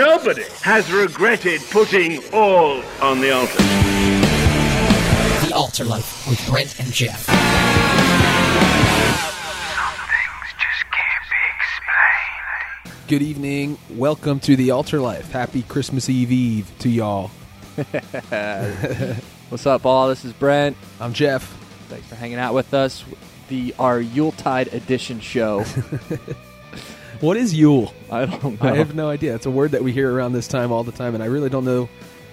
nobody has regretted putting all on the altar. The Altar Life with Brent and Geoff. Good evening. Welcome to the Altar Life. Happy Christmas Eve Eve to y'all. What's up, all? This is Brent. I'm Geoff. Thanks for hanging out with us. The our Yuletide edition show. What is Yule? I don't know. I have no idea. It's a word that we hear around this time all the time, and I really don't know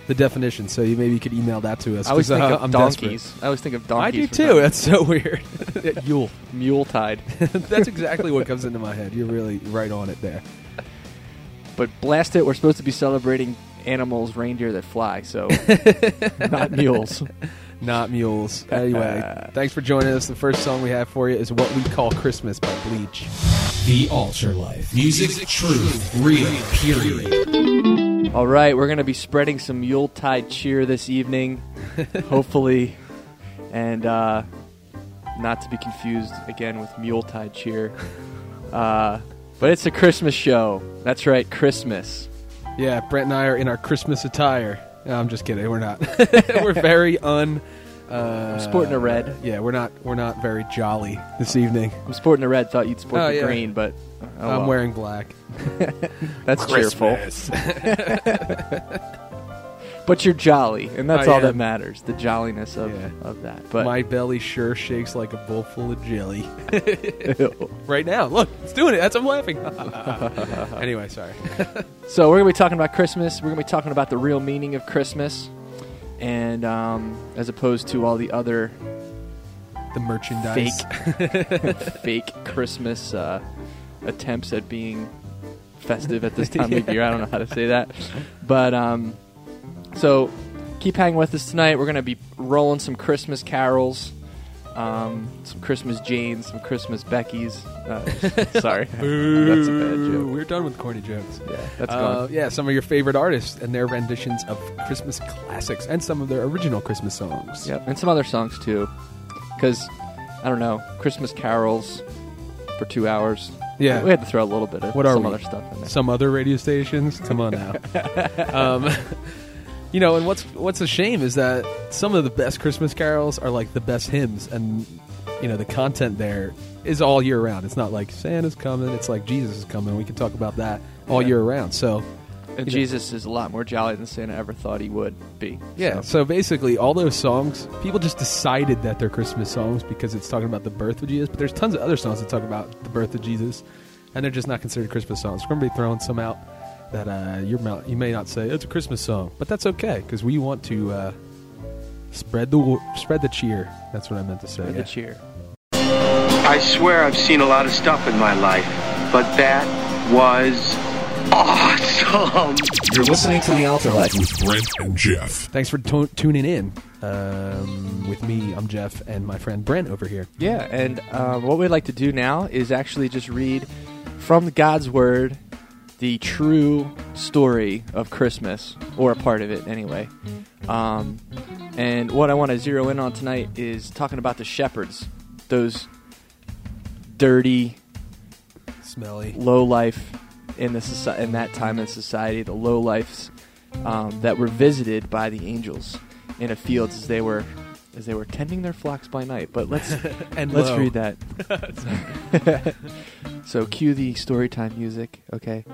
the definition. So you maybe you could email that to us. I always think uh, of I'm donkeys. desperate. I always think of donkeys. I do too. some- That's so weird. Yule. mule tide. That's exactly what comes into my head. You're really right on it there. But blast it, we're supposed to be celebrating animals, reindeer that fly, so not mules. Not mules. Anyway, thanks for joining us. The first song we have for you is "What We Call Christmas" by Bleach. The Altar Life. Music, truth, real, period. All right, we're going to be spreading some Yuletide cheer this evening, hopefully, and uh, not to be confused again with Muletide cheer. Uh, but it's a Christmas show. That's right, Christmas. Yeah, Brent and I are in our Christmas attire. No, I'm just kidding. We're not. we're very un. Uh, I'm sporting a red. Yeah, we're not. We're not very jolly this evening. I'm sporting a red. Thought you'd sport Oh, the yeah. green, but oh I'm well. wearing black. that's cheerful. But you're jolly, and that's I all that am. matters. The jolliness of, Yeah. of that. But My belly sure shakes like a bowl full of jelly. right now, look, it's doing it. That's I'm laughing. anyway, sorry. So we're gonna be talking about Christmas. We're gonna be talking about the real meaning of Christmas, and um, as opposed to all the other The merchandise. fake, fake Christmas uh, attempts at being festive at this time of year. I don't know how to say that, but um, so keep hanging with us tonight. We're gonna be rolling some Christmas carols. Um, some Christmas Janes, some Christmas Beckys. Uh, sorry, that's a bad joke. We're done with corny jokes. Yeah, that's Uh, gone. yeah, some of your favorite artists and their renditions of Christmas classics and some of their original Christmas songs. Yep, and some other songs too, because I don't know, Christmas carols for two hours. Yeah. we had to throw a little bit of What some we? other stuff in there. some other radio stations. Come on now. um, you know, and what's what's a shame is that some of the best Christmas carols are like the best hymns, and you know the content there is all year round. It's not like Santa's coming; it's like Jesus is coming. We can talk about that all Yeah. year round. So and know. Jesus is a lot more jolly than Santa ever thought he would be. yeah, So, so basically, all those songs, people just decided that they're Christmas songs because it's talking about the birth of Jesus. But there's tons of other songs that talk about the birth of Jesus, and they're just not considered Christmas songs. We're gonna be throwing some out that uh, your mouth, you may not say it's a Christmas song, but that's okay because we want to uh, spread the wo- spread the cheer. That's what I meant to say. for yeah. the cheer. I swear I've seen a lot of stuff in my life, but that was awesome. You're listening to The Altar Life. with Brent and Geoff. Thanks for to- tuning in. Um, with me, I'm Geoff, and my friend Brent over here. Yeah, and um, what we'd like to do now is actually just read from God's Word the true story of Christmas, or a part of it anyway. Um, and what I want to zero in on tonight is talking about the shepherds, those dirty, Smelly. low life in the soci- in that time in society, the low lifes um, that were visited by the angels in a fields as they were as they were tending their flocks by night. But let's And let's low. read that. so cue the story time music. Okay.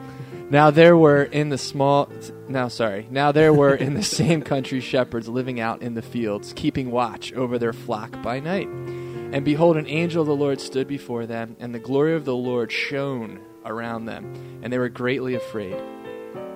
Now there were in the small now sorry now there were in the same country shepherds living out in the fields, keeping watch over their flock by night. And behold, an angel of the Lord stood before them, and the glory of the Lord shone around them, and they were greatly afraid.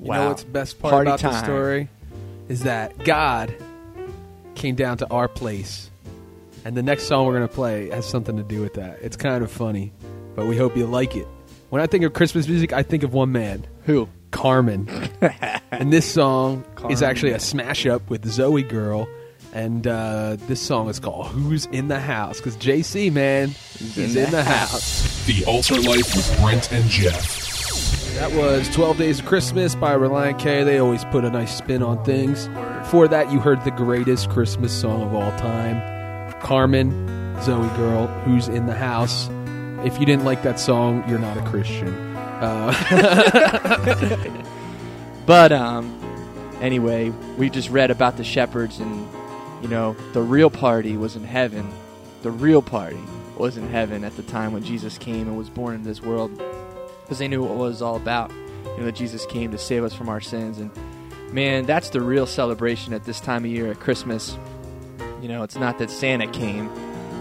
You know what's the best part Party about the story is that God came down to our place, and the next song we're gonna play has something to do with that. It's kind of funny, but we hope you like it. When I think of Christmas music, I think of one man, Who? Carmen. and this song is actually a smash up with ZOEgirl. And uh, this song is called Who's in the House? Because JC, man, he's in, the house. The Altar Life with Brent and Geoff. That was 12 Days of Christmas by Relient K. They always put a nice spin on things. Before that, you heard the greatest Christmas song of all time Carmen, ZOEgirl, Who's in the House. If you didn't like that song, you're not a Christian. Uh, But um, anyway, we just read about the shepherds, and you know, the real party was in heaven. The real party was in heaven at the time when Jesus came and was born in this world, because they knew what it was all about. You know, that Jesus came to save us from our sins, and man, that's the real celebration at this time of year at Christmas. You know, it's not that Santa came,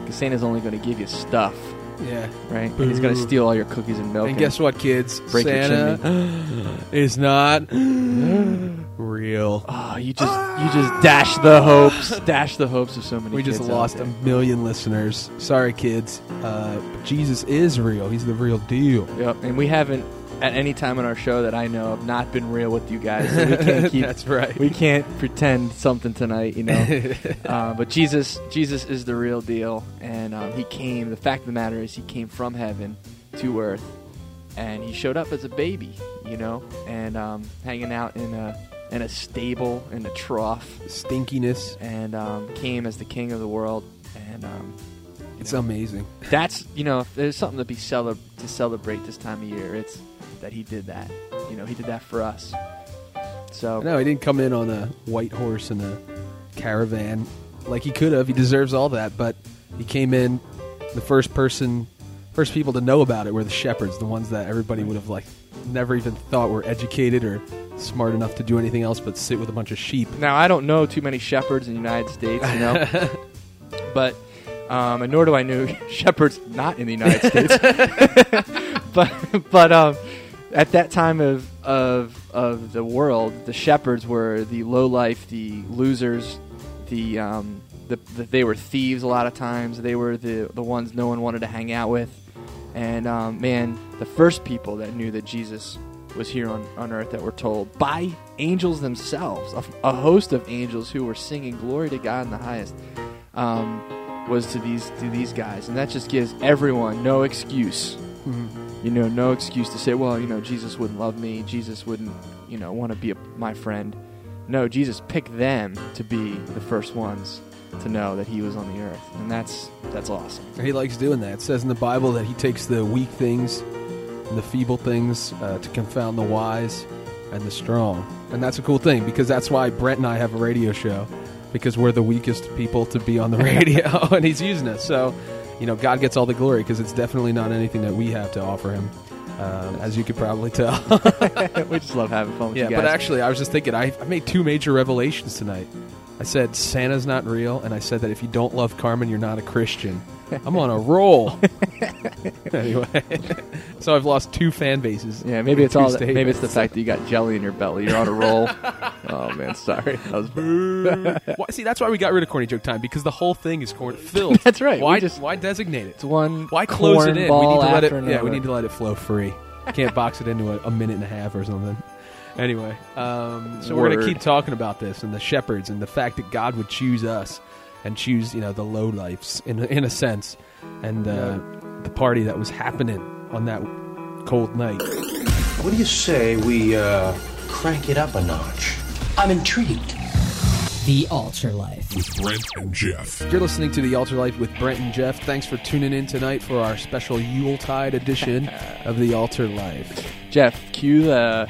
because Santa's only going to give you stuff, yeah. right? And he's going to steal all your cookies and milk. And guess what, kids? Break your Santa is not real. Oh, you just you just dash the hopes, dash the hopes of so many. We just kids out lost there. a million listeners. Sorry, kids. Uh, but Jesus is real. He's the real deal. Yep, and we haven't at any time in our show that I know of not been real with you guys. So we can't keep. That's right. we can't pretend something tonight, you know. uh, but Jesus, Jesus is the real deal, and um, He came. The fact of the matter is, He came from heaven to earth, and He showed up as a baby, you know, and um, hanging out in a in a stable and a trough, Stinkiness. and um, came as the King of the world, and um, It's amazing. that's you know if there's something to be cele- to celebrate this time of year it's that he did that you know he did that for us so No, he didn't come in on a white horse and a caravan like he could have. He deserves all that, but he came in the first person, first people to know about it were the shepherds, the ones that everybody would have like never even thought were educated or smart enough to do anything else but sit with a bunch of sheep. now i don't know too many shepherds in the united states you know. But um, and nor do i know shepherds not in the united states. But but um, at that time of of of the world the shepherds were the low life the losers the um the, the, they were thieves a lot of times. They were the the ones no one wanted to hang out with and um, man the first people that knew that jesus was here on, on earth that were told by angels themselves a, a host of angels who were singing glory to god in the highest um, was to these to these guys and that just gives everyone no excuse you know, no excuse to say, well, you know, Jesus wouldn't love me. Jesus wouldn't, you know, want to be a, my friend. No, Jesus picked them to be the first ones to know that he was on the earth. And that's that's awesome. He likes doing that. It says in the Bible that he takes the weak things and the feeble things uh, to confound the wise and the strong. And that's a cool thing because that's why Brent and I have a radio show because we're the weakest people to be on the radio and he's using us. So, you know, God gets all the glory because it's definitely not anything that we have to offer him, um, as you could probably tell. we just love having fun with yeah, you guys. but actually, I was just thinking, I, I made two major revelations tonight. I said Santa's not real, and I said that if you don't love Carmen, you're not a Christian. I'm on a roll. anyway, so I've lost two fan bases. yeah, maybe it's all. That, maybe it's the fact that you got jelly in your belly. You're on a roll. oh man, sorry. That was Why, see, that's why we got rid of corny joke time because the whole thing is corn filled. That's right, Why just- why designate it? it's one. Why close it in? We need to let it. Yeah, we need to let it flow free. Can't box it into a, a minute and a half or something. Anyway, um, so we're gonna keep talking about this and the shepherds and the fact that God would choose us and choose you know the low lifes in a- in a sense, and uh, the party that was happening on that cold night. What do you say we uh, crank it up a notch? I'm intrigued. The Altar Life. With Brent and Geoff. You're listening to the Altar Life with Brent and Geoff. Thanks for tuning in tonight for our special Yuletide edition of the Altar Life. Geoff, cue the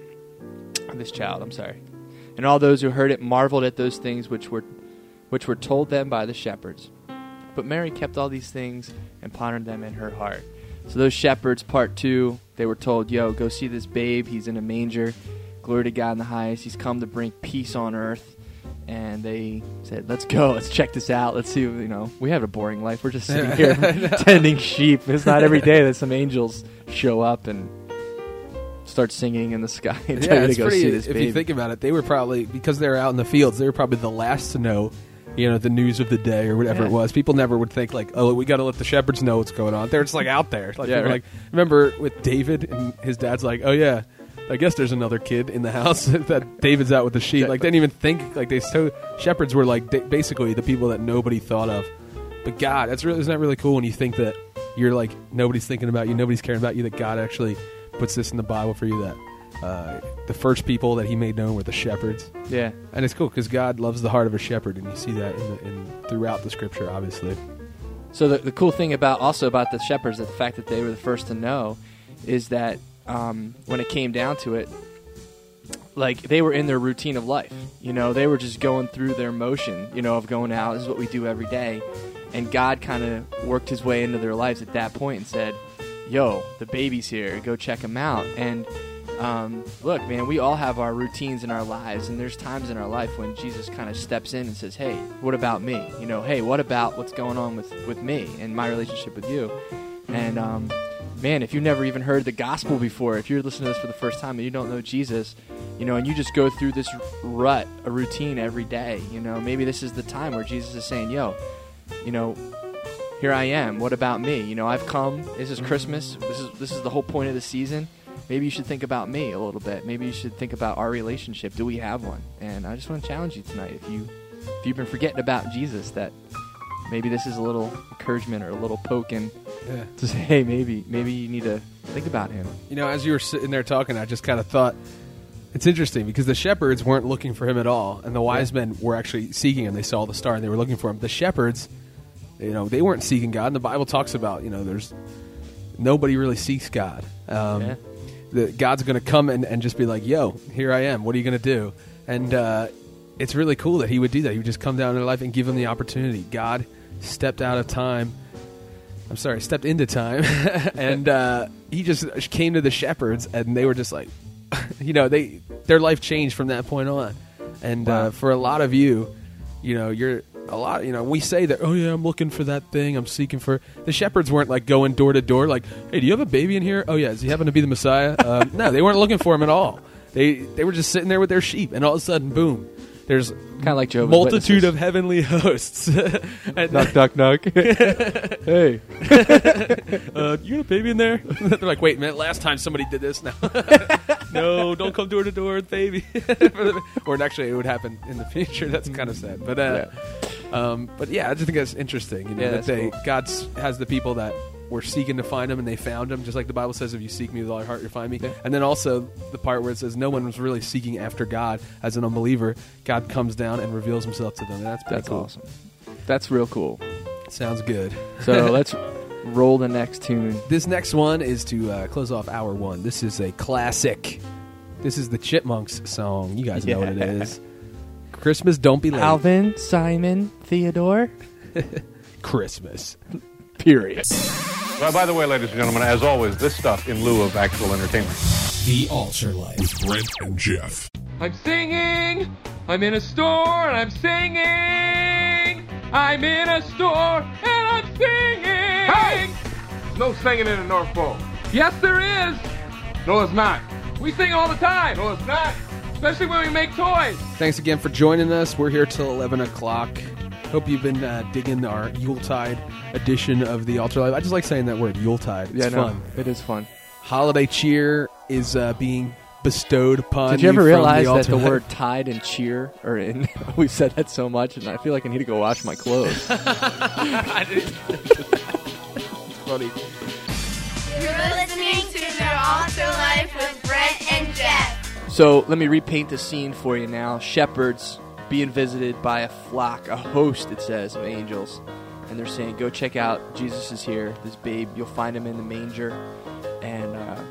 this child. I'm sorry. And all those who heard it marveled at those things which were, which were told them by the shepherds. But Mary kept all these things and pondered them in her heart. So those shepherds, part two, they were told, "Yo, go see this babe. He's in a manger. Glory to God in the highest. He's come to bring peace on earth." And they said, "Let's go. Let's check this out. Let's see. You know, we have a boring life. We're just sitting here tending sheep. It's not every day that some angels show up and start singing in the sky and yeah, you to it's go pretty. if babe." you think about it, they were probably because they were out in the fields. They were probably the last to know, you know, the news of the day or whatever Yeah. it was. People never would think like, oh, we got to let the shepherds know what's going on. They're just like out there. Like, Yeah, right. like remember with David and his dad's like, oh yeah. I guess there's another kid in the house that David's out with the sheep. Like, they didn't even think like they so shepherds were like da- basically the people that nobody thought of. But God, that's really isn't that really cool when you think that you're like nobody's thinking about you, nobody's caring about you. That God actually puts this in the Bible for you. That uh, the first people that He made known were the shepherds, yeah, and it's cool because God loves the heart of a shepherd, and you see that in, the, in throughout the Scripture, obviously. So the, the cool thing about also about the shepherds, that the fact that they were the first to know, is that um, when it came down to it, like they were in their routine of life. You know, they were just going through their motion. You know, of going out. This is what we do every day, and God kind of worked His way into their lives at that point and said, "Yo, the baby's here. Go check him out." And um, look, man, we all have our routines in our lives, and there's times in our life when Jesus kind of steps in and says, "Hey, what about me? You know, hey, what about what's going on with with me and my relationship with you?" And um, man, if you've never even heard the gospel before, if you're listening to this for the first time and you don't know Jesus, you know, and you just go through this rut, a routine every day, you know, maybe this is the time where Jesus is saying, "Yo, you know." Here I am. What about me? You know, I've come. This is Christmas. This is this is the whole point of the season maybe you should think about me a little bit. Maybe you should think about our relationship. Do we have one? And I just want to challenge you tonight. If you if you've been forgetting about Jesus, that maybe this is a little encouragement or a little poke in Yeah. to say, hey, maybe maybe you need to think about him. You know, as you were sitting there talking, I just kind of thought it's interesting because the shepherds weren't looking for him at all, and the wise men were actually seeking him. They saw the star and they were looking for him. The shepherds, you know, they weren't seeking God. And the Bible talks about, you know, there's nobody really seeks God. Um, Yeah. that God's going to come and, and just be like, "Yo, here I am. What are you going to do?" And uh, it's really cool that He would do that. He would just come down in their life and give them the opportunity. God stepped out of time. I'm sorry, stepped into time, and uh, He just came to the shepherds, and they were just like, you know, they their life changed from that point on. And Wow. uh, for a lot of you, you know, you're a lot. You know, we say that. Oh yeah, I'm looking for that thing. I'm seeking for. The shepherds weren't like going door to door, like, "Hey, do you have a baby in here? Oh yeah, does he happen to be the Messiah?" um, no, they weren't looking for him at all. They they were just sitting there with their sheep, and all of a sudden, boom, there's Kind of like Jehovah's multitude of heavenly hosts. knock knock knock. hey, uh, you got a baby in there? They're like, wait a minute, last time somebody did this. No, no, don't come door to door with baby. or actually, it would happen in the future. That's kind of sad. But uh, um, but yeah, I just think that's interesting. You know, Yeah, that that's they cool. God s- has the people that were seeking to find him, and they found him. Just like the Bible says, if you seek me with all your heart, you'll find me. And then also the part where it says no one was really seeking after God as an unbeliever. God comes down and reveals Himself to them. And that's pretty that's cool. awesome. That's real cool. Sounds good. So let's roll the next tune. This next one is to uh, close off hour one. This is a classic. This is the Chipmunks song. You guys know what it is. Christmas, don't be late. Alvin, Simon, Theodore. Christmas. Period. Well, by the way, ladies and gentlemen, as always, this stuff in lieu of actual entertainment. The Altar Life. With Brent and Geoff. I'm singing. I'm in a store and I'm singing. I'm in a store and I'm singing. Hey! No singing in the North Pole. Yes, there is. No, it's not. We sing all the time. No, it's not. Especially when we make toys. Thanks again for joining us. We're here till 11 o'clock. Hope you've been uh, digging our Yuletide edition of the Altar Life. I just like saying that word, Yuletide. It's yeah, no, fun. it is fun. Holiday cheer is uh, being bestowed upon Did you ever from realize that the word tide and cheer are in? We've said that so much, and I feel like I need to go wash my clothes. it's funny? You're listening to The Altar Life with Brent and Geoff. So let me repaint the scene for you now. Shepherds being visited by a flock, a host, it says, of angels. And they're saying, Go check out, Jesus is here, this babe, you'll find him in the manger. And, uh,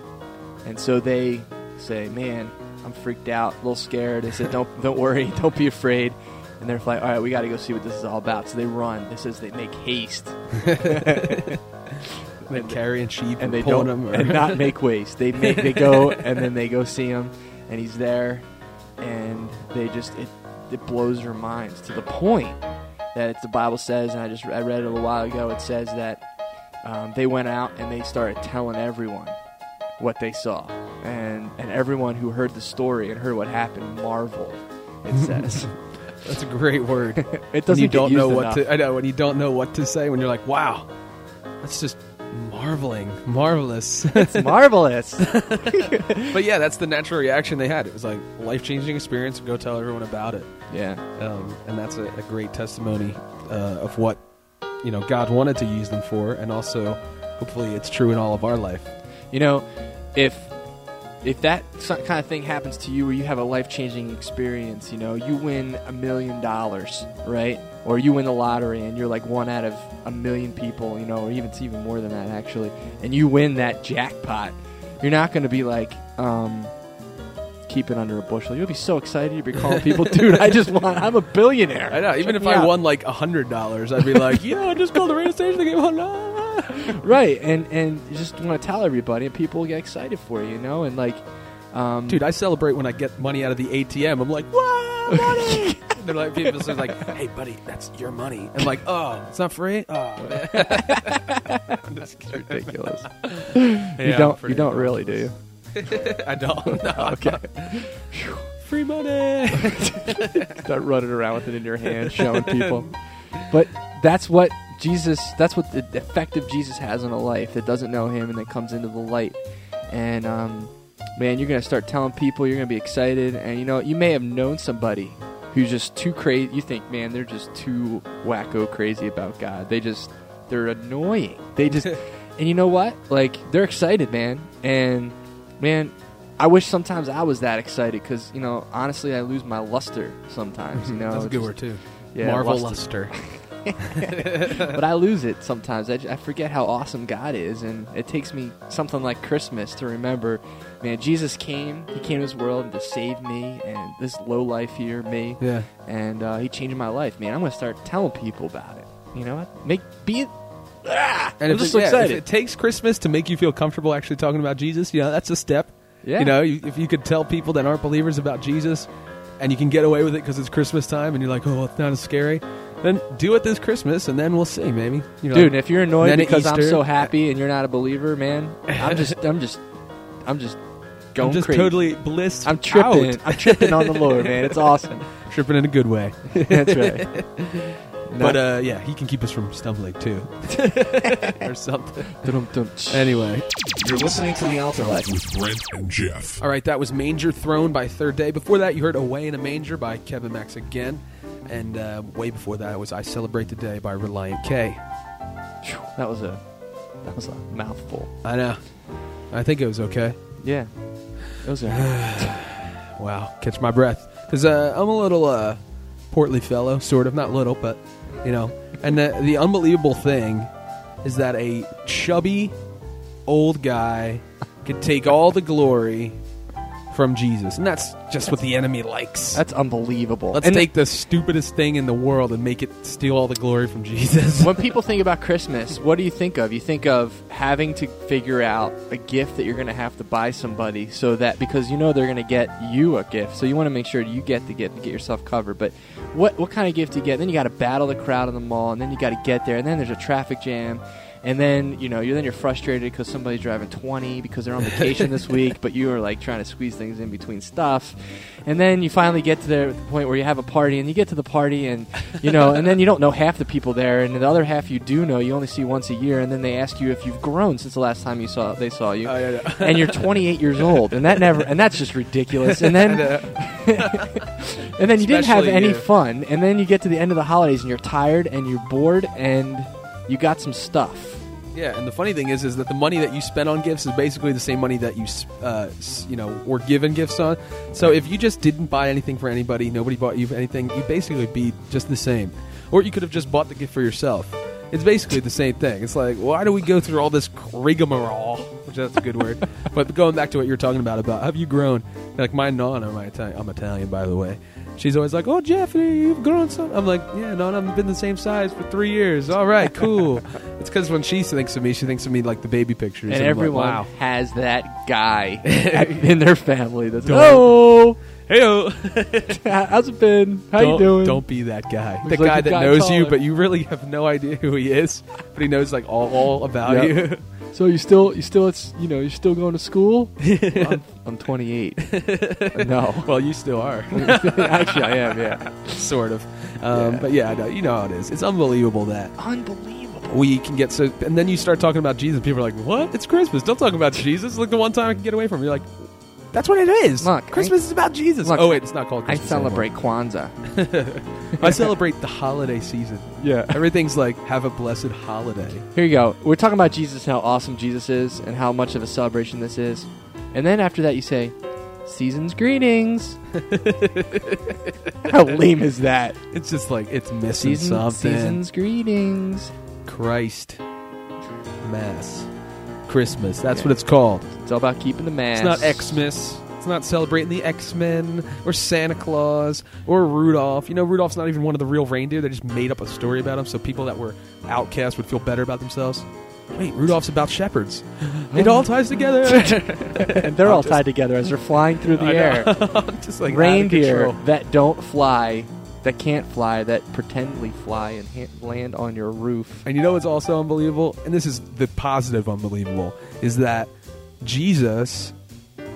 and so they say, Man, I'm freaked out, a little scared. They said, Don't, don't worry, don't be afraid. And they're like, All right, we got to go see what this is all about. So they run. It says they make haste. They're carrying sheep and they don't them, or- and not make waste. They make they go and then they go see him, and he's there, and they just it it blows their minds to the point that it's the Bible says, and I just I read it a little while ago. It says that um, they went out and they started telling everyone what they saw, and and everyone who heard the story and heard what happened marveled. It says. That's a great word. It doesn't you get don't know what enough. to. I know when you don't know what to say. When you're like, "Wow, that's just marveling, marvelous." It's marvelous. but yeah, that's the natural reaction they had. It was like life changing experience. Go tell everyone about it. Yeah, um, and that's a, a great testimony uh, of what you know God wanted to use them for, and also hopefully it's true in all of our life. You know, if if that kind of thing happens to you where you have a life-changing experience, you know, you win a million dollars, right? Or you win the lottery and you're like one out of a million people, you know, or even it's even more than that actually, and you win that jackpot. You're not going to be like um keep it under a bushel. You'll be so excited. You'll be calling people, dude, I just want, I'm a billionaire. I know. Even Check if I out." won like a hundred dollars, I'd be like, "Yeah, I just called the radio station. They gave one." right, and and you just want to tell everybody, and people get excited for you, you know, and like, um, Dude, I celebrate when I get money out of the ATM. I'm like, "Wow, money!" They're like, people say like, "Hey, buddy, that's your money." I'm like, "Oh, it's not free." Oh, man. I'm ridiculous. Yeah, you don't. You don't really, do you? I don't. No, Okay. Free money. Start running around with it in your hand, showing people. But that's what Jesus. That's what the effect of Jesus has on a life that doesn't know Him and that comes into the light. And um, man, you're gonna start telling people. You're gonna be excited, and you know you may have known somebody who's just too crazy. You think, man, they're just too wacko crazy about God. They just they're annoying. They just and you know what? Like they're excited, man. And man, I wish sometimes I was that excited because you know honestly I lose my luster sometimes. You know, That's a good just- word too. Yeah, Marvel luster. luster. but I lose it sometimes. I forget how awesome God is, and it takes me something like Christmas to remember. Man, Jesus came. He came to this world to save me and this low life here, me. Yeah. And uh, he changed my life, man. I'm gonna start telling people about it. You know, what? make be it. Ah, And I'm if just it, so yeah, excited. it takes Christmas to make you feel comfortable actually talking about Jesus, you know, that's a step. Yeah. You know, you, if you could tell people that aren't believers about Jesus and you can get away with it because it's Christmas time and you're like, oh, it's not as scary, then do it this Christmas and then we'll see, maybe. You know, Dude, if you're annoyed then at because I'm Easter- so happy and you're not a believer, man, I'm just, I'm just, I'm just going I'm just crazy. totally blissed I'm tripping. out. I'm tripping on the Lord, man. It's awesome. tripping in a good way. That's right. But uh, yeah, he can keep us from stumbling too, or something. Anyway, You're listening to The Altar Life. with Brent and Geoff. all right, that was Manger Throne by Third Day. Before that, you heard Away in a Manger by Kevin Max again, and uh, way before that was I Celebrate the Day by Relient K. That was a, that was a mouthful. I know. I think it was okay. Yeah. It was are. Wow, catch my breath because uh, I'm a little uh, portly fellow, sort of, not little, but you know. And the, the unbelievable thing is that a chubby old guy could take all the glory from Jesus, and that's just what the enemy likes. That's unbelievable. Let's And take the stupidest thing in the world and make it steal all the glory from Jesus. when people think about Christmas, what do you think of? You think of having to figure out a gift that you're going to have to buy somebody so that because you know they're going to get you a gift. So you want to make sure you get the gift and get yourself covered. But what what kind of gift do you get? Then you got to battle the crowd in the mall and then you got to get there and then there's a traffic jam. And then you know you're then you're frustrated because somebody's driving 20 because they're on vacation this week, but you are like trying to squeeze things in between stuff. And then you finally get to the point where you have a party, and you get to the party, and you know, and then you don't know half the people there, and the other half you do know. You only see once a year, and then they ask you if you've grown since the last time you saw they saw you, Oh, yeah, yeah. and you're 28 years old, and that never, and that's just ridiculous. And then, and then you didn't have any yeah. fun, and then you get to the end of the holidays, and you're tired, and you're bored, and you got some stuff. Yeah, and the funny thing is, is that the money that you spend on gifts is basically the same money that you, uh, you know, were given gifts on. So if you just didn't buy anything for anybody, nobody bought you anything, you'd basically be just the same. Or you could have just bought the gift for yourself. It's basically the same thing. It's like, why do we go through all this rigmarole? Which that's a good word. But going back to what you're talking about, about have you grown? Like my nonna, my Italian, I'm Italian by the way. She's always like, "Oh, Geoff, you've grown some." I'm like, "Yeah, no, I've been the same size for three years. All right, cool." It's because when she thinks of me, she thinks of me like the baby pictures. and I'm like, everyone wow. has that guy in their family. That's Don't- oh, Hey, how's it been? How don't, you doing? Don't be that guy. Looks The like guy that got knows you, but you really have no idea who he is. But he knows like all, all about Yep. you. So you still, you still, it's you know, you're still going to school. I'm, I'm 28. no, well, you still are, actually, I am. Yeah, sort of. Um, Yeah. But yeah, no, you know how it is. It's unbelievable that unbelievable. we can get so. And then you start talking about Jesus. People are like, "What? It's Christmas. Don't talk about Jesus." Like the one time I can get away from. it. You're like, "That's what it is. Look, Christmas is about Jesus." Look, oh wait, it's not called. Christmas. I Christmas celebrate Kwanzaa. anymore. I celebrate the holiday season. Yeah. Everything's like, "Have a blessed holiday." Here you go. We're talking about Jesus, and how awesome Jesus is, and how much of a celebration this is. And then after that, you say, "Season's greetings." how lame is that? It's just like it's missing Season, something. season's greetings. Christ, Mass, Christmas. That's what it's called. It's all about keeping the mask. It's not Xmas. It's not celebrating the X Men or Santa Claus or Rudolph. You know, Rudolph's not even one of the real reindeer. They just made up a story about him so people that were outcasts would feel better about themselves. Wait, Rudolph's about shepherds. It all ties together. and they're I'm all just- tied together as they're flying through the I air. Just like Reindeer that don't fly, that can't fly, that pretendly fly and ha- land on your roof. And you know what's also unbelievable? And this is the positive unbelievable is that Jesus,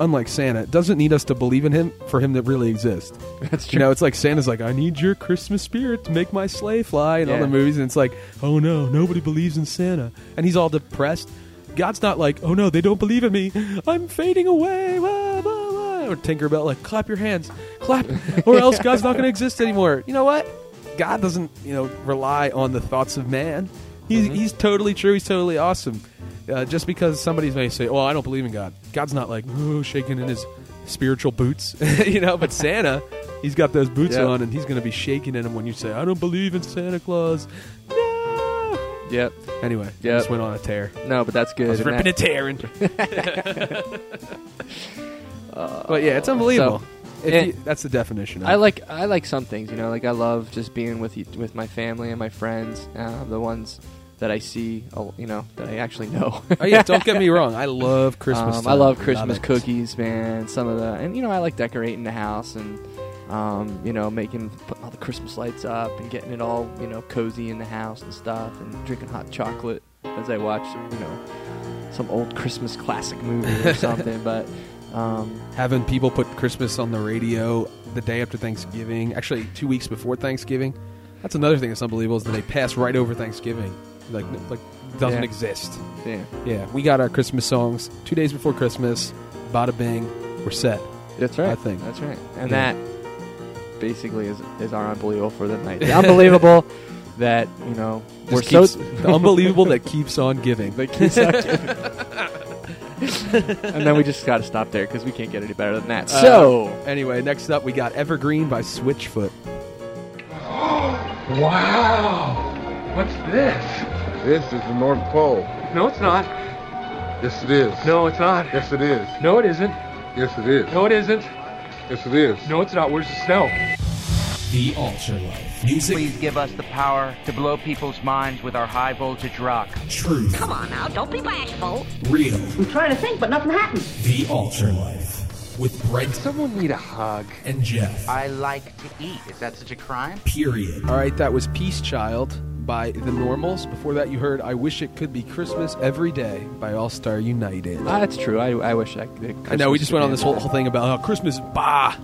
unlike Santa, doesn't need us to believe in him for him to really exist. That's You know, it's like Santa's like, I need your Christmas spirit to make my sleigh fly in all the movies, and it's like, oh no, nobody believes in Santa, and he's all depressed. God's not like, oh no, they don't believe in me. I'm fading away. Or Tinkerbell, like, clap your hands, clap, or else God's not going to exist anymore. You know what? God doesn't, you know, rely on the thoughts of man. He's he's totally true. He's totally awesome. Uh, just because somebody may say, "Well, I don't believe in God," God's not like oh, shaking in his spiritual boots, you know. But Santa, he's got those boots Yep. on, and he's going to be shaking in them when you say, "I don't believe in Santa Claus." No. Yep. Anyway, Yep. Just went on a tear. No, but that's good. I was ripping that- a tearing. but yeah, it's unbelievable. So, If you- that's the definition. Of I like I like some things, you know, like I love just being with you, with my family and my friends, uh, the ones that I see, uh, you know, that I actually know. oh yeah, don't get me wrong. I love Christmas. Um, I love Christmas it. cookies, man. Some of the, and you know, I like decorating the house and, um, you know, making putting all the Christmas lights up and getting it all, you know, cozy in the house and stuff, and drinking hot chocolate as I watch, you know, some old Christmas classic movie or something. But um, having people put Christmas on the radio the day after Thanksgiving, actually two weeks before Thanksgiving. That's another thing that's unbelievable is that they pass right over Thanksgiving, like like doesn't Yeah. exist. yeah, Yeah, we got our Christmas songs two days before Christmas. Bada bing, we're set. that's right. I think. that's right, and Yeah. that basically is is our unbelievable for the night. The unbelievable that you know we're Just so keeps- the unbelievable that keeps on giving. That keeps on and then we just got to stop there because we can't get any better than that. Uh, So, anyway, next up we got Evergreen by Switchfoot. Wow! What's this? This is the North Pole. No, it's not. Yes, it is. No, it's not. Yes, it is. No, it isn't. Yes, it is. No, it isn't. Yes, it is. No, it's not. Where's the snow? The Altar Life. Music, Please give us the power to blow people's minds with our high voltage rock. truth, Come on now, don't be bashful. real. I'm trying to think, but nothing happens. The Altar Life. With Brent Someone need a hug. and Geoff. I like to eat. Is that such a crime? Period. All right, that was Peace Child by The Normals. Before that, you heard I Wish It Could Be Christmas Every Day by All Star United. Ah, that's true. I, I wish I could. I know we just went on this whole, whole thing about how Christmas bah.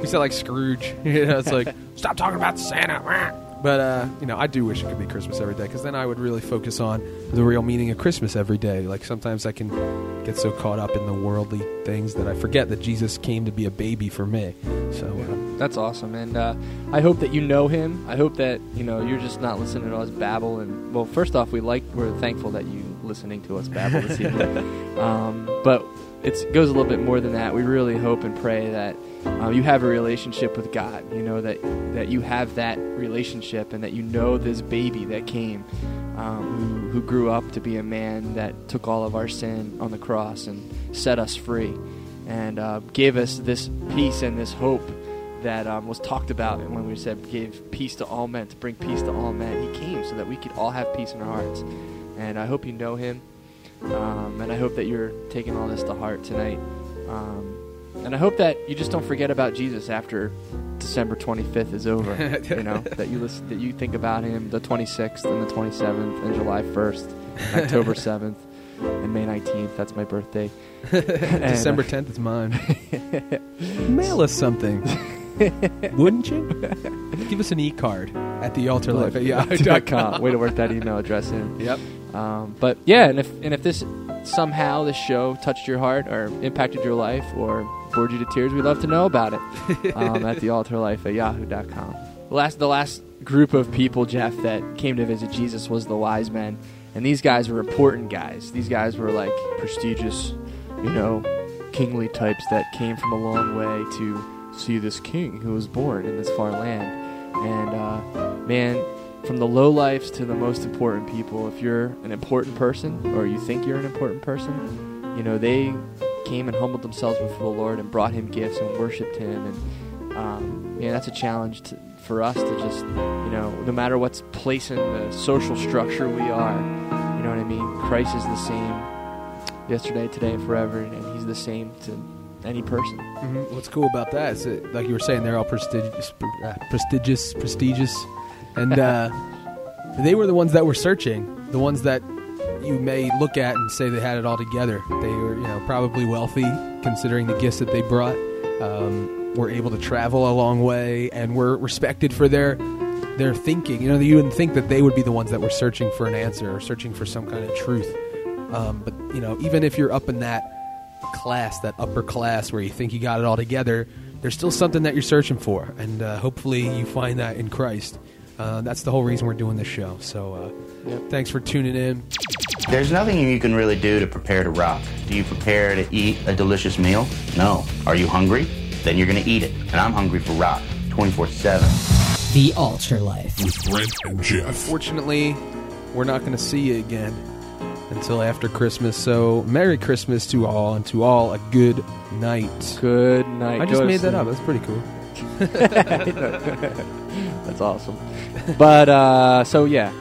We sound like Scrooge. you know, it's like stop talking about Santa. But uh, you know, I do wish it could be Christmas every day because then I would really focus on the real meaning of Christmas every day. Like sometimes I can get so caught up in the worldly things that I forget that Jesus came to be a baby for me. So uh, That's awesome, and uh, I hope that you know him. I hope that you know you're just not listening to us babble. And well, first off, we like we're thankful that you listening to us babble this evening. Um, but it goes a little bit more than that. We really hope and pray that uh, you have a relationship with God. You know that that you have that relationship, and that you know this baby that came, um, who who grew up to be a man that took all of our sin on the cross and set us free, and uh, gave us this peace and this hope that um, was talked about when we said gave peace to all men to bring peace to all men. He came so that we could all have peace in our hearts. and I hope you know Him. Um, and I hope that you're taking all this to heart tonight. Um, and I hope that you just don't forget about Jesus after December 25th is over. you know that you listen, that you think about Him the 26th and the 27th and July 1st, and October 7th, and May 19th. That's my birthday. December 10th is mine. Mail us something. Wouldn't you? Give us an e-card at the altar life at yahoo.com. Way to work that email address in. Yep. Um, but yeah, and if and if this somehow this show touched your heart or impacted your life or bored you to tears, we'd love to know about it um, at the altar life at yahoo.com. The last the last group of people, Geoff, that came to visit Jesus was the wise men, and these guys were important guys. These guys were like prestigious, you know, kingly types that came from a long way to see this king who was born in this far land. And uh, man, from the low lives to the most important people, if you're an important person or you think you're an important person, you know, they came and humbled themselves before the Lord and brought him gifts and worshiped him. And um, man, that's a challenge to, for us to just, you know, no matter what's place in the social structure we are, you know what I mean? Christ is the same yesterday, today, and forever, and, he's the same to any person. Mhm. What's cool about that is that, like you were saying, they're all prestigious, uh, prestigious, prestigious, and uh, they were the ones that were searching, the ones that you may look at and say they had it all together. They were, you know, probably wealthy considering the gifts that they brought. Um, were able to travel a long way and were respected for their their thinking. You know, you wouldn't think that they would be the ones that were searching for an answer or searching for some kind of truth. Um, but you know, even if you're up in that class, that upper class where you think you got it all together, there's still something that you're searching for, and uh, hopefully you find that in Christ. Uh, that's the whole reason we're doing this show. So, uh, thanks for tuning in. There's nothing you can really do to prepare to rock. Do you prepare to eat a delicious meal? No. Are you hungry? Then you're going to eat it. And I'm hungry for rock 24 7. The Altar Life. With Brent and Geoff. Fortunately, we're not going to see you again until after Christmas. So, Merry Christmas to all, and to all a good night. Good night. I just Go made that sleep. up. That's pretty cool. That's awesome. But uh, so yeah,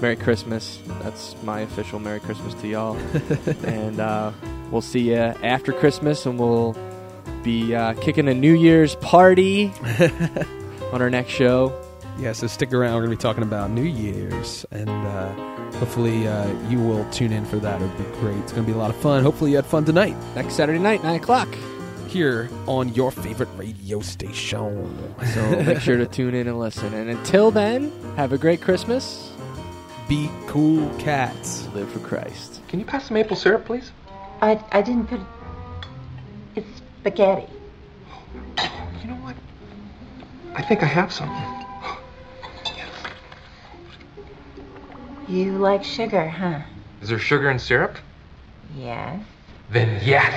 Merry Christmas. That's my official Merry Christmas to y'all. and uh, we'll see you after Christmas, and we'll be uh, kicking a New Year's party on our next show. Yeah, so stick around. We're going to be talking about New Year's, and uh, hopefully uh, you will tune in for that. It'll be great. It's going to be a lot of fun. Hopefully you had fun tonight. Next Saturday night, nine o'clock. Here on your favorite radio station. So make sure to tune in and listen. And until then, have a great Christmas. Be cool cats. Live for Christ. Can you pass the maple syrup, please? I, I didn't put. It. It's spaghetti. You know what? I think I have some. You like sugar, huh? Is there sugar in syrup? Yes. Then yes.